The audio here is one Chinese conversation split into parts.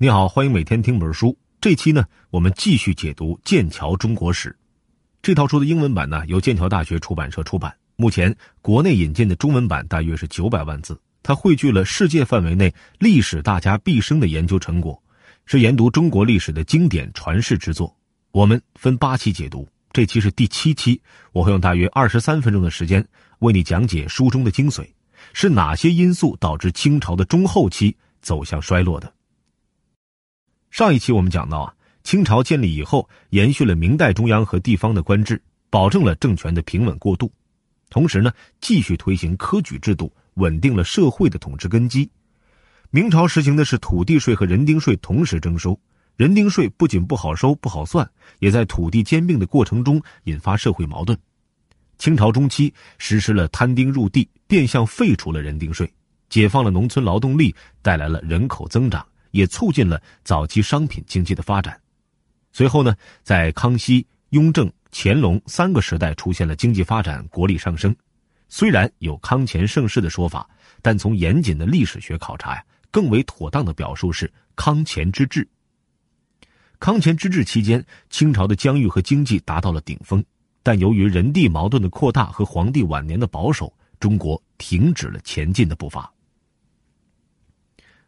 你好，欢迎每天听本书。这期呢，我们继续解读《剑桥中国史》这套书的英文版呢，由剑桥大学出版社出版。目前国内引进的中文版大约是九百万字，它汇聚了世界范围内历史大家毕生的研究成果，是研读中国历史的经典传世之作。我们分八期解读，这期是第七期，我会用大约二十三分钟的时间为你讲解书中的精髓，是哪些因素导致清朝的中后期走向衰落的。上一期我们讲到啊，清朝建立以后，延续了明代中央和地方的官制，保证了政权的平稳过渡，同时呢，继续推行科举制度，稳定了社会的统治根基。明朝实行的是土地税和人丁税同时征收，人丁税不仅不好收不好算，也在土地兼并的过程中引发社会矛盾。清朝中期实施了摊丁入地，变相废除了人丁税，解放了农村劳动力，带来了人口增长。也促进了早期商品经济的发展。随后呢，在康熙、雍正、乾隆三个时代出现了经济发展、国力上升。虽然有康乾盛世的说法，但从严谨的历史学考察呀，更为妥当的表述是康乾之治。康乾之治期间，清朝的疆域和经济达到了顶峰，但由于人地矛盾的扩大和皇帝晚年的保守，中国停止了前进的步伐。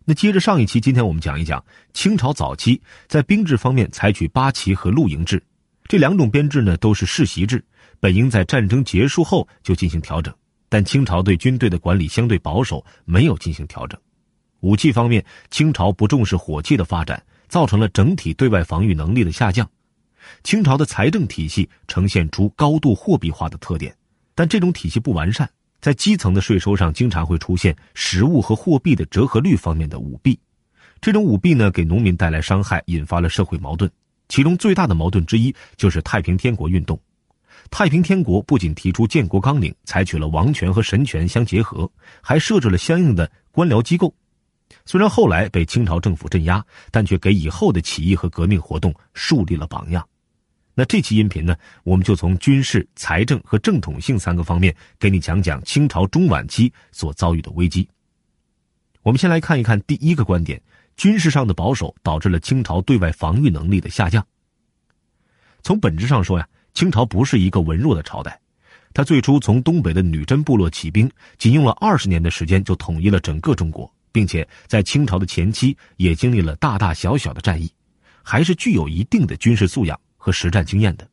那接着上一期，今天我们讲一讲清朝早期在兵制方面采取八旗和露营制，这两种编制呢都是世袭制，本应在战争结束后就进行调整，但清朝对军队的管理相对保守，没有进行调整。武器方面，清朝不重视火器的发展，造成了整体对外防御能力的下降。清朝的财政体系呈现出高度货币化的特点，但这种体系不完善。在基层的税收上，经常会出现实物和货币的折合率方面的舞弊。这种舞弊呢，给农民带来伤害，引发了社会矛盾。其中最大的矛盾之一就是太平天国运动。太平天国不仅提出建国纲领，采取了王权和神权相结合，还设置了相应的官僚机构。虽然后来被清朝政府镇压，但却给以后的起义和革命活动树立了榜样。那这期音频呢，我们就从军事、财政和正统性三个方面给你讲讲清朝中晚期所遭遇的危机。我们先来看一看第一个观点：军事上的保守导致了清朝对外防御能力的下降。从本质上说呀，清朝不是一个文弱的朝代，它最初从东北的女真部落起兵，仅用了二十年的时间就统一了整个中国，并且在清朝的前期也经历了大大小小的战役，还是具有一定的军事素养。和实战经验的，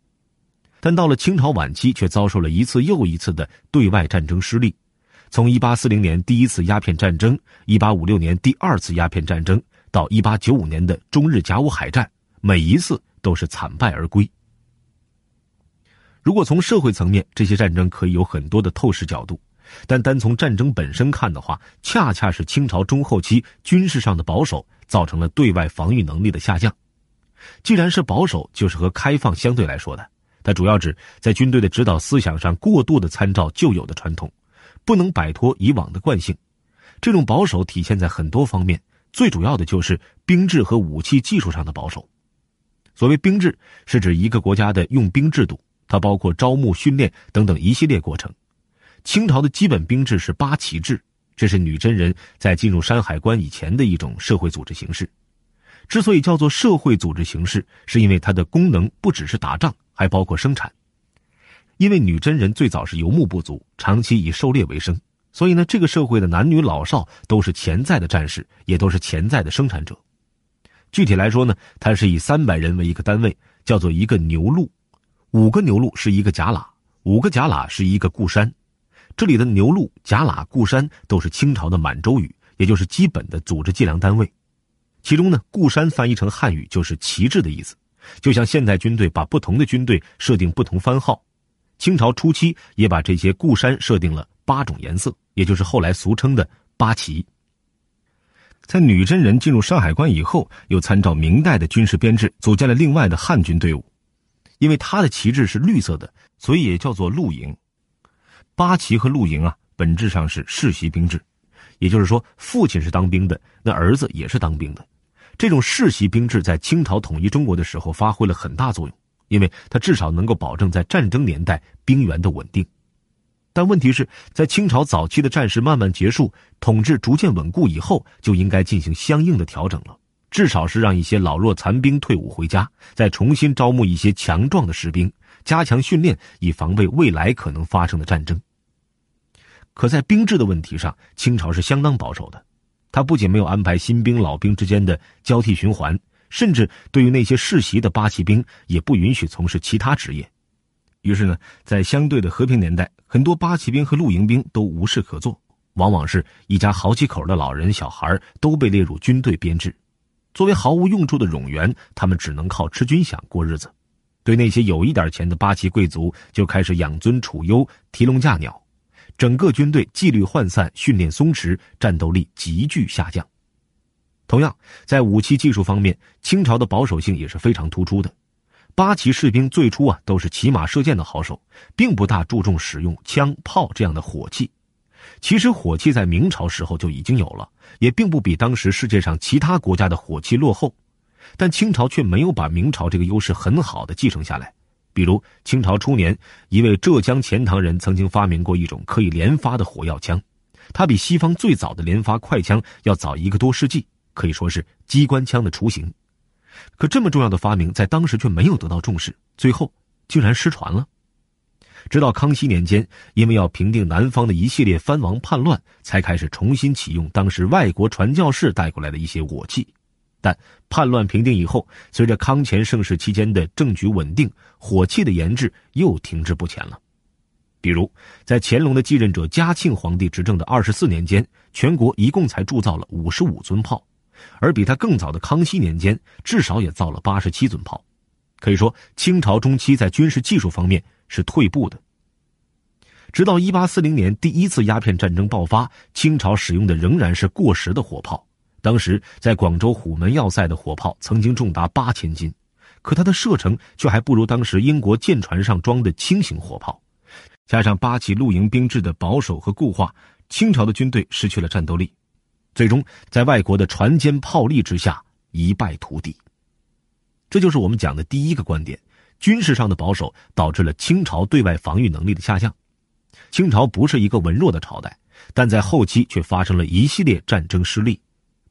但到了清朝晚期，却遭受了一次又一次的对外战争失利。从一八四零年第一次鸦片战争、一八五六年第二次鸦片战争到一八九五年的中日甲午海战，每一次都是惨败而归。如果从社会层面，这些战争可以有很多的透视角度，但单从战争本身看的话，恰恰是清朝中后期军事上的保守，造成了对外防御能力的下降。既然是保守，就是和开放相对来说的。它主要指在军队的指导思想上过度的参照旧有的传统，不能摆脱以往的惯性。这种保守体现在很多方面，最主要的就是兵制和武器技术上的保守。所谓兵制，是指一个国家的用兵制度，它包括招募、训练等等一系列过程。清朝的基本兵制是八旗制，这是女真人在进入山海关以前的一种社会组织形式。之所以叫做社会组织形式，是因为它的功能不只是打仗，还包括生产。因为女真人最早是游牧部族，长期以狩猎为生，所以呢，这个社会的男女老少都是潜在的战士，也都是潜在的生产者。具体来说呢，它是以三百人为一个单位，叫做一个牛录，五个牛录是一个甲喇，五个甲喇是一个固山。这里的牛录、甲喇、固山都是清朝的满洲语，也就是基本的组织计量单位。其中呢，固山翻译成汉语就是旗帜的意思，就像现代军队把不同的军队设定不同番号，清朝初期也把这些固山设定了八种颜色，也就是后来俗称的八旗。在女真人进入山海关以后，又参照明代的军事编制，组建了另外的汉军队伍，因为它的旗帜是绿色的，所以也叫做露营。八旗和露营啊，本质上是世袭兵制，也就是说，父亲是当兵的，那儿子也是当兵的。这种世袭兵制在清朝统一中国的时候发挥了很大作用，因为它至少能够保证在战争年代兵源的稳定。但问题是在清朝早期的战事慢慢结束，统治逐渐稳固以后，就应该进行相应的调整了。至少是让一些老弱残兵退伍回家，再重新招募一些强壮的士兵，加强训练，以防备未来可能发生的战争。可在兵制的问题上，清朝是相当保守的。他不仅没有安排新兵老兵之间的交替循环，甚至对于那些世袭的八旗兵也不允许从事其他职业。于是呢，在相对的和平年代，很多八旗兵和露营兵都无事可做，往往是一家好几口的老人、小孩都被列入军队编制。作为毫无用处的冗员，他们只能靠吃军饷过日子。对那些有一点钱的八旗贵族，就开始养尊处优、提笼架鸟。整个军队纪律涣散，训练松弛，战斗力急剧下降。同样，在武器技术方面，清朝的保守性也是非常突出的。八旗士兵最初啊都是骑马射箭的好手，并不大注重使用枪炮这样的火器。其实火器在明朝时候就已经有了，也并不比当时世界上其他国家的火器落后，但清朝却没有把明朝这个优势很好的继承下来。比如清朝初年，一位浙江钱塘人曾经发明过一种可以连发的火药枪，它比西方最早的连发快枪要早一个多世纪，可以说是机关枪的雏形。可这么重要的发明，在当时却没有得到重视，最后竟然失传了。直到康熙年间，因为要平定南方的一系列藩王叛乱，才开始重新启用当时外国传教士带过来的一些武器。但叛乱平定以后，随着康乾盛世期间的政局稳定，火器的研制又停滞不前了。比如，在乾隆的继任者嘉庆皇帝执政的二十四年间，全国一共才铸造了五十五尊炮，而比他更早的康熙年间，至少也造了八十七尊炮。可以说，清朝中期在军事技术方面。是退步的。直到一八四零年第一次鸦片战争爆发，清朝使用的仍然是过时的火炮。当时在广州虎门要塞的火炮曾经重达八千斤，可它的射程却还不如当时英国舰船上装的轻型火炮。加上八旗露营兵制的保守和固化，清朝的军队失去了战斗力，最终在外国的船坚炮利之下一败涂地。这就是我们讲的第一个观点。军事上的保守导致了清朝对外防御能力的下降。清朝不是一个文弱的朝代，但在后期却发生了一系列战争失利。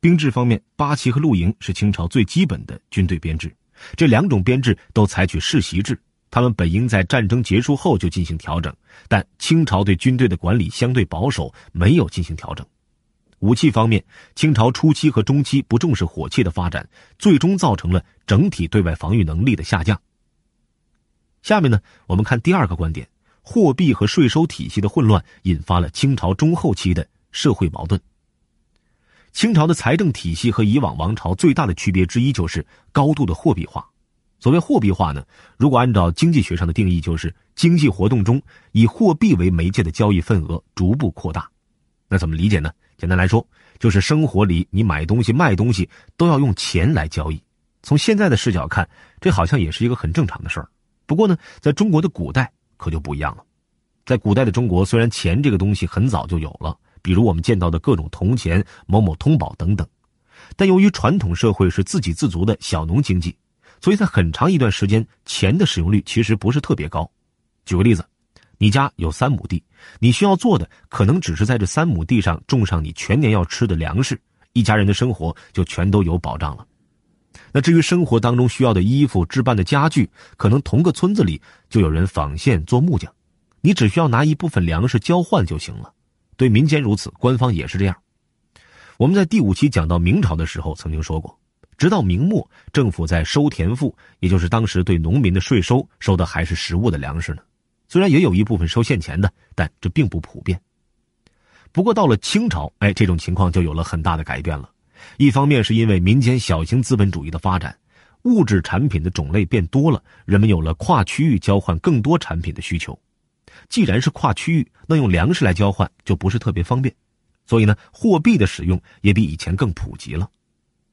兵制方面，八旗和露营是清朝最基本的军队编制，这两种编制都采取世袭制。他们本应在战争结束后就进行调整，但清朝对军队的管理相对保守，没有进行调整。武器方面，清朝初期和中期不重视火器的发展，最终造成了整体对外防御能力的下降。下面呢，我们看第二个观点：货币和税收体系的混乱引发了清朝中后期的社会矛盾。清朝的财政体系和以往王朝最大的区别之一就是高度的货币化。所谓货币化呢，如果按照经济学上的定义，就是经济活动中以货币为媒介的交易份额逐步扩大。那怎么理解呢？简单来说，就是生活里你买东西、卖东西都要用钱来交易。从现在的视角看，这好像也是一个很正常的事儿。不过呢，在中国的古代可就不一样了。在古代的中国，虽然钱这个东西很早就有了，比如我们见到的各种铜钱、某某通宝等等，但由于传统社会是自给自足的小农经济，所以在很长一段时间，钱的使用率其实不是特别高。举个例子，你家有三亩地，你需要做的可能只是在这三亩地上种上你全年要吃的粮食，一家人的生活就全都有保障了。那至于生活当中需要的衣服、置办的家具，可能同个村子里就有人纺线、做木匠，你只需要拿一部分粮食交换就行了。对民间如此，官方也是这样。我们在第五期讲到明朝的时候曾经说过，直到明末，政府在收田赋，也就是当时对农民的税收，收的还是实物的粮食呢。虽然也有一部分收现钱的，但这并不普遍。不过到了清朝，哎，这种情况就有了很大的改变了。一方面是因为民间小型资本主义的发展，物质产品的种类变多了，人们有了跨区域交换更多产品的需求。既然是跨区域，那用粮食来交换就不是特别方便，所以呢，货币的使用也比以前更普及了。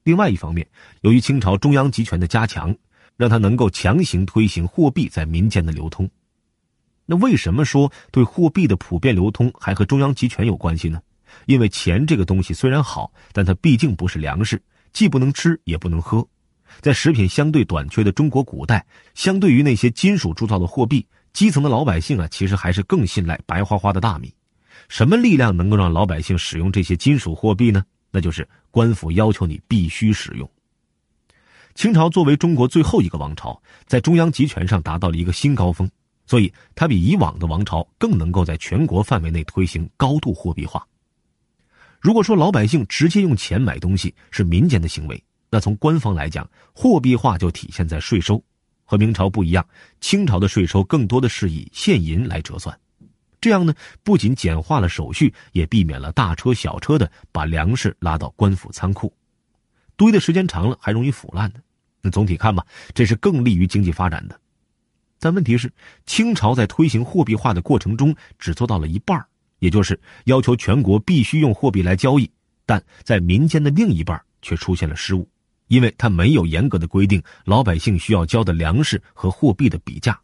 另外一方面，由于清朝中央集权的加强，让它能够强行推行货币在民间的流通。那为什么说对货币的普遍流通还和中央集权有关系呢？因为钱这个东西虽然好，但它毕竟不是粮食，既不能吃也不能喝。在食品相对短缺的中国古代，相对于那些金属铸造的货币，基层的老百姓啊，其实还是更信赖白花花的大米。什么力量能够让老百姓使用这些金属货币呢？那就是官府要求你必须使用。清朝作为中国最后一个王朝，在中央集权上达到了一个新高峰，所以它比以往的王朝更能够在全国范围内推行高度货币化。如果说老百姓直接用钱买东西是民间的行为，那从官方来讲，货币化就体现在税收。和明朝不一样，清朝的税收更多的是以现银来折算，这样呢，不仅简化了手续，也避免了大车小车的把粮食拉到官府仓库，堆的时间长了还容易腐烂的。那总体看吧，这是更利于经济发展的。但问题是，清朝在推行货币化的过程中只做到了一半也就是要求全国必须用货币来交易，但在民间的另一半却出现了失误。因为他没有严格的规定老百姓需要交的粮食和货币的比价，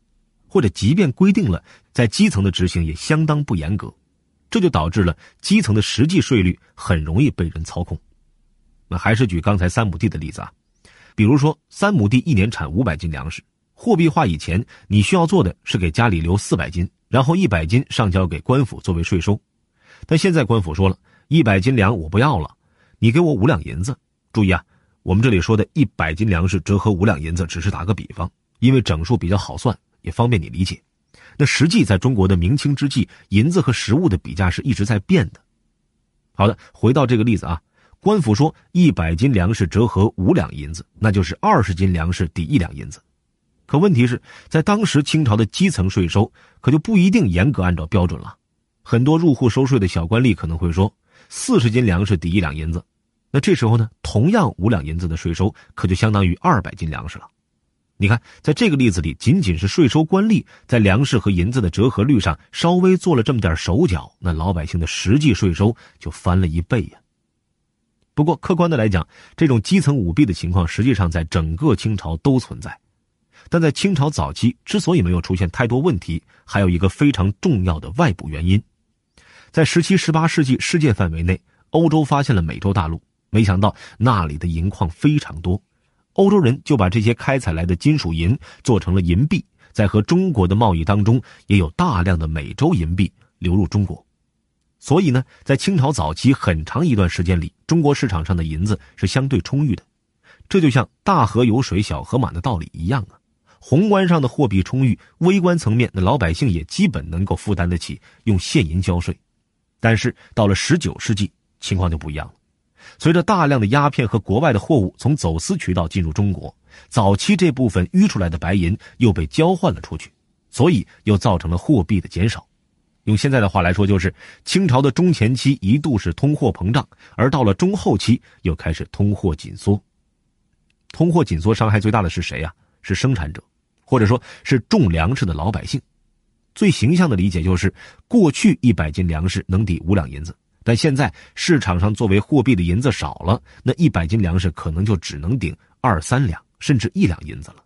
或者即便规定了，在基层的执行也相当不严格，这就导致了基层的实际税率很容易被人操控。那还是举刚才三亩地的例子啊，比如说三亩地一年产五百斤粮食，货币化以前你需要做的是给家里留四百斤，然后一百斤上交给官府作为税收，但现在官府说了一百斤粮我不要了，你给我五两银子。注意啊。我们这里说的一百斤粮食折合五两银子，只是打个比方，因为整数比较好算，也方便你理解。那实际在中国的明清之际，银子和实物的比价是一直在变的。好的，回到这个例子啊，官府说一百斤粮食折合五两银子，那就是二十斤粮食抵一两银子。可问题是在当时清朝的基层税收可就不一定严格按照标准了，很多入户收税的小官吏可能会说四十斤粮食抵一两银子。那这时候呢，同样五两银子的税收，可就相当于二百斤粮食了。你看，在这个例子里，仅仅是税收官吏在粮食和银子的折合率上稍微做了这么点手脚，那老百姓的实际税收就翻了一倍呀。不过，客观的来讲，这种基层舞弊的情况，实际上在整个清朝都存在。但在清朝早期之所以没有出现太多问题，还有一个非常重要的外部原因，在十七、十八世纪世界范围内，欧洲发现了美洲大陆。没想到那里的银矿非常多，欧洲人就把这些开采来的金属银做成了银币，在和中国的贸易当中，也有大量的美洲银币流入中国。所以呢，在清朝早期很长一段时间里，中国市场上的银子是相对充裕的。这就像大河有水小河满的道理一样啊。宏观上的货币充裕，微观层面的老百姓也基本能够负担得起用现银交税。但是到了十九世纪，情况就不一样了。随着大量的鸦片和国外的货物从走私渠道进入中国，早期这部分淤出来的白银又被交换了出去，所以又造成了货币的减少。用现在的话来说，就是清朝的中前期一度是通货膨胀，而到了中后期又开始通货紧缩。通货紧缩伤害最大的是谁呀？是生产者，或者说是种粮食的老百姓。最形象的理解就是，过去一百斤粮食能抵五两银子。但现在市场上作为货币的银子少了，那一百斤粮食可能就只能顶二三两，甚至一两银子了。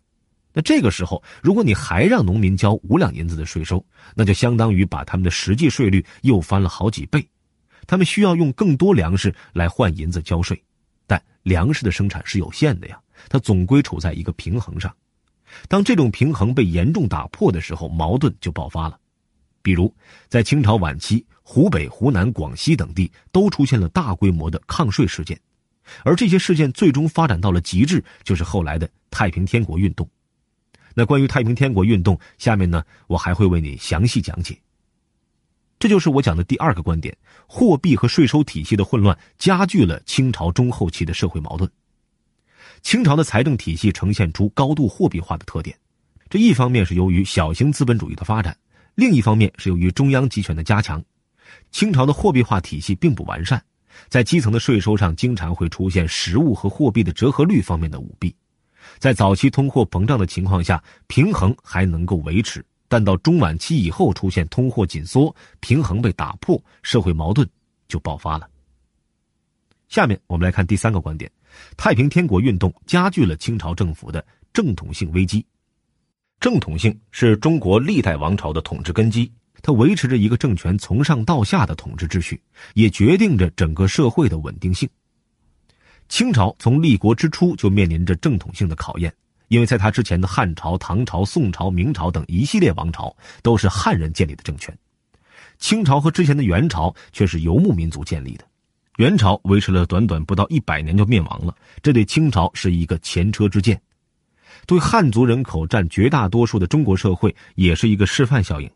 那这个时候，如果你还让农民交五两银子的税收，那就相当于把他们的实际税率又翻了好几倍。他们需要用更多粮食来换银子交税，但粮食的生产是有限的呀，它总归处在一个平衡上。当这种平衡被严重打破的时候，矛盾就爆发了。比如，在清朝晚期。湖北、湖南、广西等地都出现了大规模的抗税事件，而这些事件最终发展到了极致，就是后来的太平天国运动。那关于太平天国运动，下面呢我还会为你详细讲解。这就是我讲的第二个观点：货币和税收体系的混乱加剧了清朝中后期的社会矛盾。清朝的财政体系呈现出高度货币化的特点，这一方面是由于小型资本主义的发展，另一方面是由于中央集权的加强。清朝的货币化体系并不完善，在基层的税收上经常会出现实物和货币的折合率方面的舞弊。在早期通货膨胀的情况下，平衡还能够维持；但到中晚期以后出现通货紧缩，平衡被打破，社会矛盾就爆发了。下面我们来看第三个观点：太平天国运动加剧了清朝政府的正统性危机。正统性是中国历代王朝的统治根基。它维持着一个政权从上到下的统治秩序，也决定着整个社会的稳定性。清朝从立国之初就面临着正统性的考验，因为在他之前的汉朝、唐朝、宋朝、明朝等一系列王朝都是汉人建立的政权，清朝和之前的元朝却是游牧民族建立的。元朝维持了短短不到一百年就灭亡了，这对清朝是一个前车之鉴，对汉族人口占绝大多数的中国社会也是一个示范效应。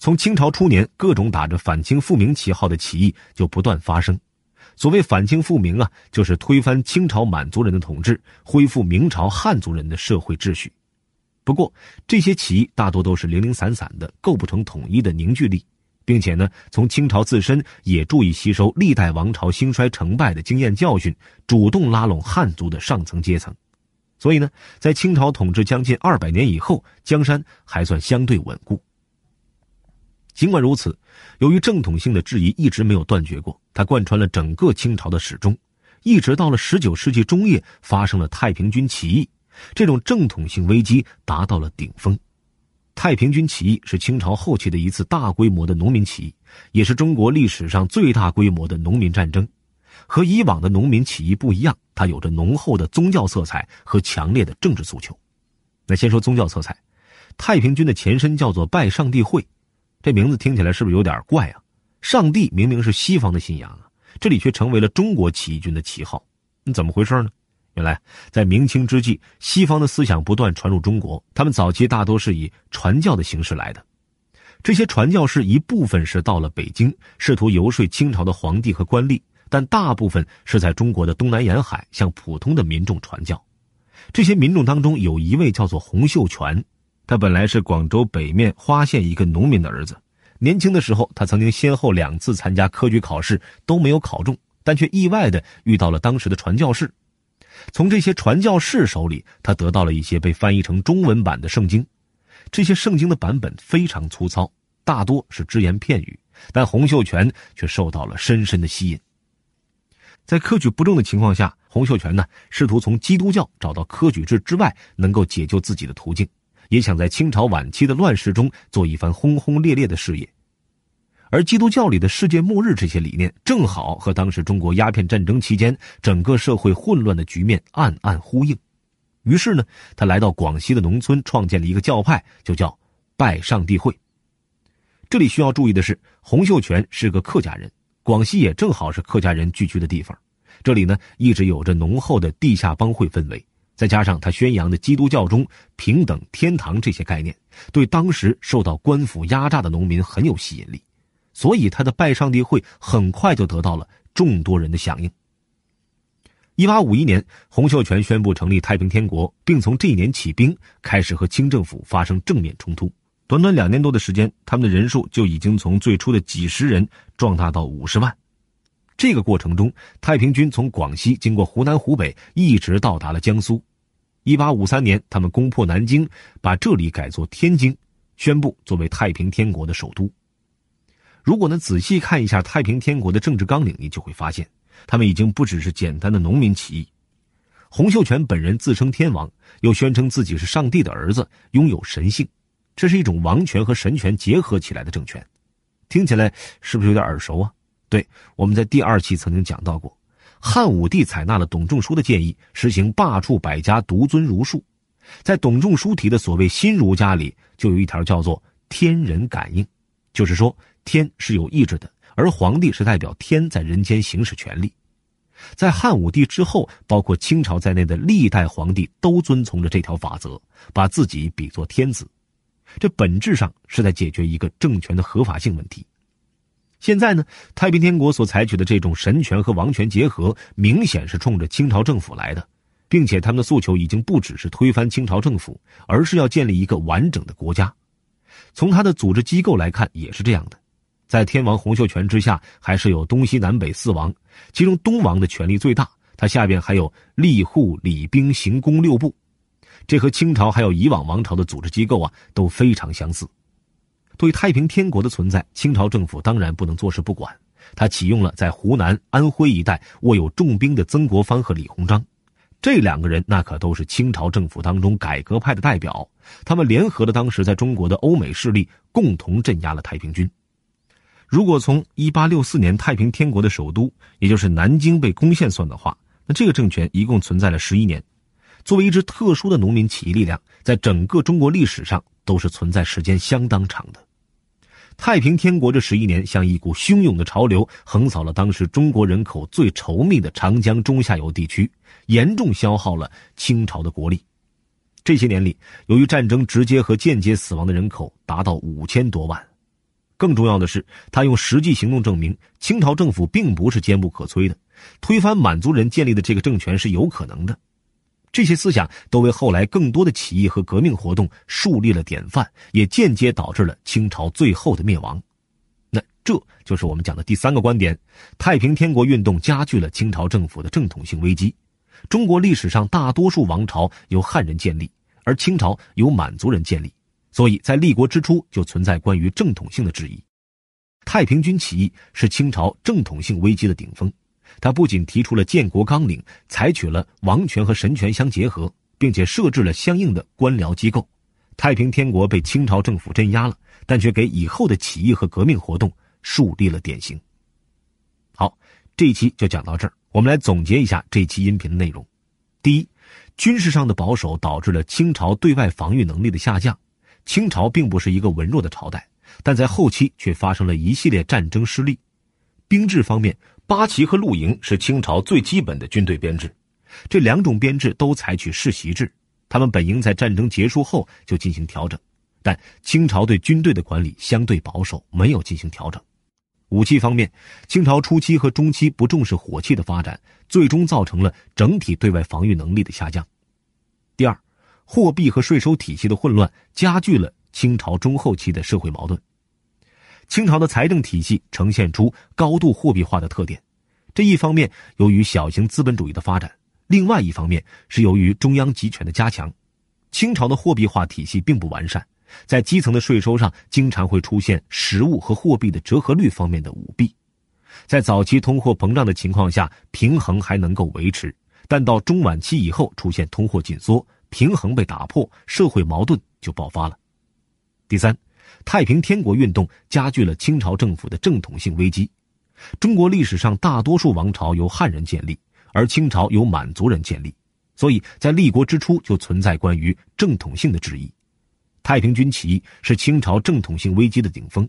从清朝初年，各种打着反清复明旗号的起义就不断发生。所谓反清复明啊，就是推翻清朝满族人的统治，恢复明朝汉族人的社会秩序。不过，这些起义大多都是零零散散的，构不成统一的凝聚力，并且呢，从清朝自身也注意吸收历代王朝兴衰成败的经验教训，主动拉拢汉族的上层阶层。所以呢，在清朝统治将近二百年以后，江山还算相对稳固。尽管如此，由于正统性的质疑一直没有断绝过，它贯穿了整个清朝的始终，一直到了十九世纪中叶发生了太平军起义，这种正统性危机达到了顶峰。太平军起义是清朝后期的一次大规模的农民起义，也是中国历史上最大规模的农民战争。和以往的农民起义不一样，它有着浓厚的宗教色彩和强烈的政治诉求。那先说宗教色彩，太平军的前身叫做拜上帝会。这名字听起来是不是有点怪啊？上帝明明是西方的信仰啊，这里却成为了中国起义军的旗号，那怎么回事呢？原来在明清之际，西方的思想不断传入中国，他们早期大多是以传教的形式来的。这些传教士一部分是到了北京，试图游说清朝的皇帝和官吏，但大部分是在中国的东南沿海向普通的民众传教。这些民众当中有一位叫做洪秀全。他本来是广州北面花县一个农民的儿子，年轻的时候，他曾经先后两次参加科举考试都没有考中，但却意外的遇到了当时的传教士。从这些传教士手里，他得到了一些被翻译成中文版的圣经。这些圣经的版本非常粗糙，大多是只言片语，但洪秀全却受到了深深的吸引。在科举不中的情况下，洪秀全呢试图从基督教找到科举制之外能够解救自己的途径。也想在清朝晚期的乱世中做一番轰轰烈烈的事业，而基督教里的世界末日这些理念，正好和当时中国鸦片战争期间整个社会混乱的局面暗暗呼应。于是呢，他来到广西的农村，创建了一个教派，就叫拜上帝会。这里需要注意的是，洪秀全是个客家人，广西也正好是客家人聚居的地方，这里呢一直有着浓厚的地下帮会氛围。再加上他宣扬的基督教中平等、天堂这些概念，对当时受到官府压榨的农民很有吸引力，所以他的拜上帝会很快就得到了众多人的响应。一八五一年，洪秀全宣布成立太平天国，并从这一年起兵，开始和清政府发生正面冲突。短短两年多的时间，他们的人数就已经从最初的几十人壮大到五十万。这个过程中，太平军从广西经过湖南、湖北，一直到达了江苏。一八五三年，他们攻破南京，把这里改作天津，宣布作为太平天国的首都。如果呢仔细看一下太平天国的政治纲领，你就会发现，他们已经不只是简单的农民起义。洪秀全本人自称天王，又宣称自己是上帝的儿子，拥有神性，这是一种王权和神权结合起来的政权。听起来是不是有点耳熟啊？对，我们在第二期曾经讲到过，汉武帝采纳了董仲舒的建议，实行罢黜百家，独尊儒术。在董仲舒提的所谓新儒家里，就有一条叫做“天人感应”，就是说天是有意志的，而皇帝是代表天在人间行使权力。在汉武帝之后，包括清朝在内的历代皇帝都遵从着这条法则，把自己比作天子。这本质上是在解决一个政权的合法性问题。现在呢，太平天国所采取的这种神权和王权结合，明显是冲着清朝政府来的，并且他们的诉求已经不只是推翻清朝政府，而是要建立一个完整的国家。从他的组织机构来看，也是这样的。在天王洪秀全之下，还是有东西南北四王，其中东王的权力最大，他下边还有吏户礼兵刑工六部，这和清朝还有以往王朝的组织机构啊都非常相似。对太平天国的存在，清朝政府当然不能坐视不管。他启用了在湖南、安徽一带握有重兵的曾国藩和李鸿章，这两个人那可都是清朝政府当中改革派的代表。他们联合了当时在中国的欧美势力，共同镇压了太平军。如果从1864年太平天国的首都，也就是南京被攻陷算的话，那这个政权一共存在了十一年。作为一支特殊的农民起义力量，在整个中国历史上都是存在时间相当长的。太平天国这十一年像一股汹涌的潮流，横扫了当时中国人口最稠密的长江中下游地区，严重消耗了清朝的国力。这些年里，由于战争直接和间接死亡的人口达到五千多万。更重要的是，他用实际行动证明，清朝政府并不是坚不可摧的，推翻满族人建立的这个政权是有可能的。这些思想都为后来更多的起义和革命活动树立了典范，也间接导致了清朝最后的灭亡。那这就是我们讲的第三个观点：太平天国运动加剧了清朝政府的正统性危机。中国历史上大多数王朝由汉人建立，而清朝由满族人建立，所以在立国之初就存在关于正统性的质疑。太平军起义是清朝正统性危机的顶峰。他不仅提出了建国纲领，采取了王权和神权相结合，并且设置了相应的官僚机构。太平天国被清朝政府镇压了，但却给以后的起义和革命活动树立了典型。好，这一期就讲到这儿。我们来总结一下这期音频的内容：第一，军事上的保守导致了清朝对外防御能力的下降。清朝并不是一个文弱的朝代，但在后期却发生了一系列战争失利。兵制方面。八旗和露营是清朝最基本的军队编制，这两种编制都采取世袭制。他们本应在战争结束后就进行调整，但清朝对军队的管理相对保守，没有进行调整。武器方面，清朝初期和中期不重视火器的发展，最终造成了整体对外防御能力的下降。第二，货币和税收体系的混乱加剧了清朝中后期的社会矛盾。清朝的财政体系呈现出高度货币化的特点，这一方面由于小型资本主义的发展，另外一方面是由于中央集权的加强。清朝的货币化体系并不完善，在基层的税收上经常会出现实物和货币的折合率方面的舞弊。在早期通货膨胀的情况下，平衡还能够维持，但到中晚期以后出现通货紧缩，平衡被打破，社会矛盾就爆发了。第三。太平天国运动加剧了清朝政府的正统性危机。中国历史上大多数王朝由汉人建立，而清朝由满族人建立，所以在立国之初就存在关于正统性的质疑。太平军起义是清朝正统性危机的顶峰。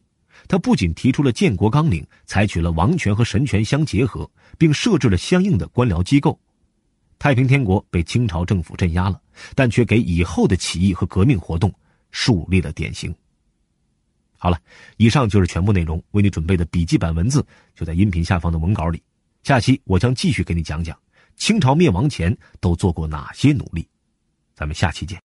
他不仅提出了建国纲领，采取了王权和神权相结合，并设置了相应的官僚机构。太平天国被清朝政府镇压了，但却给以后的起义和革命活动树立了典型。好了，以上就是全部内容。为你准备的笔记本文字就在音频下方的文稿里。下期我将继续给你讲讲清朝灭亡前都做过哪些努力。咱们下期见。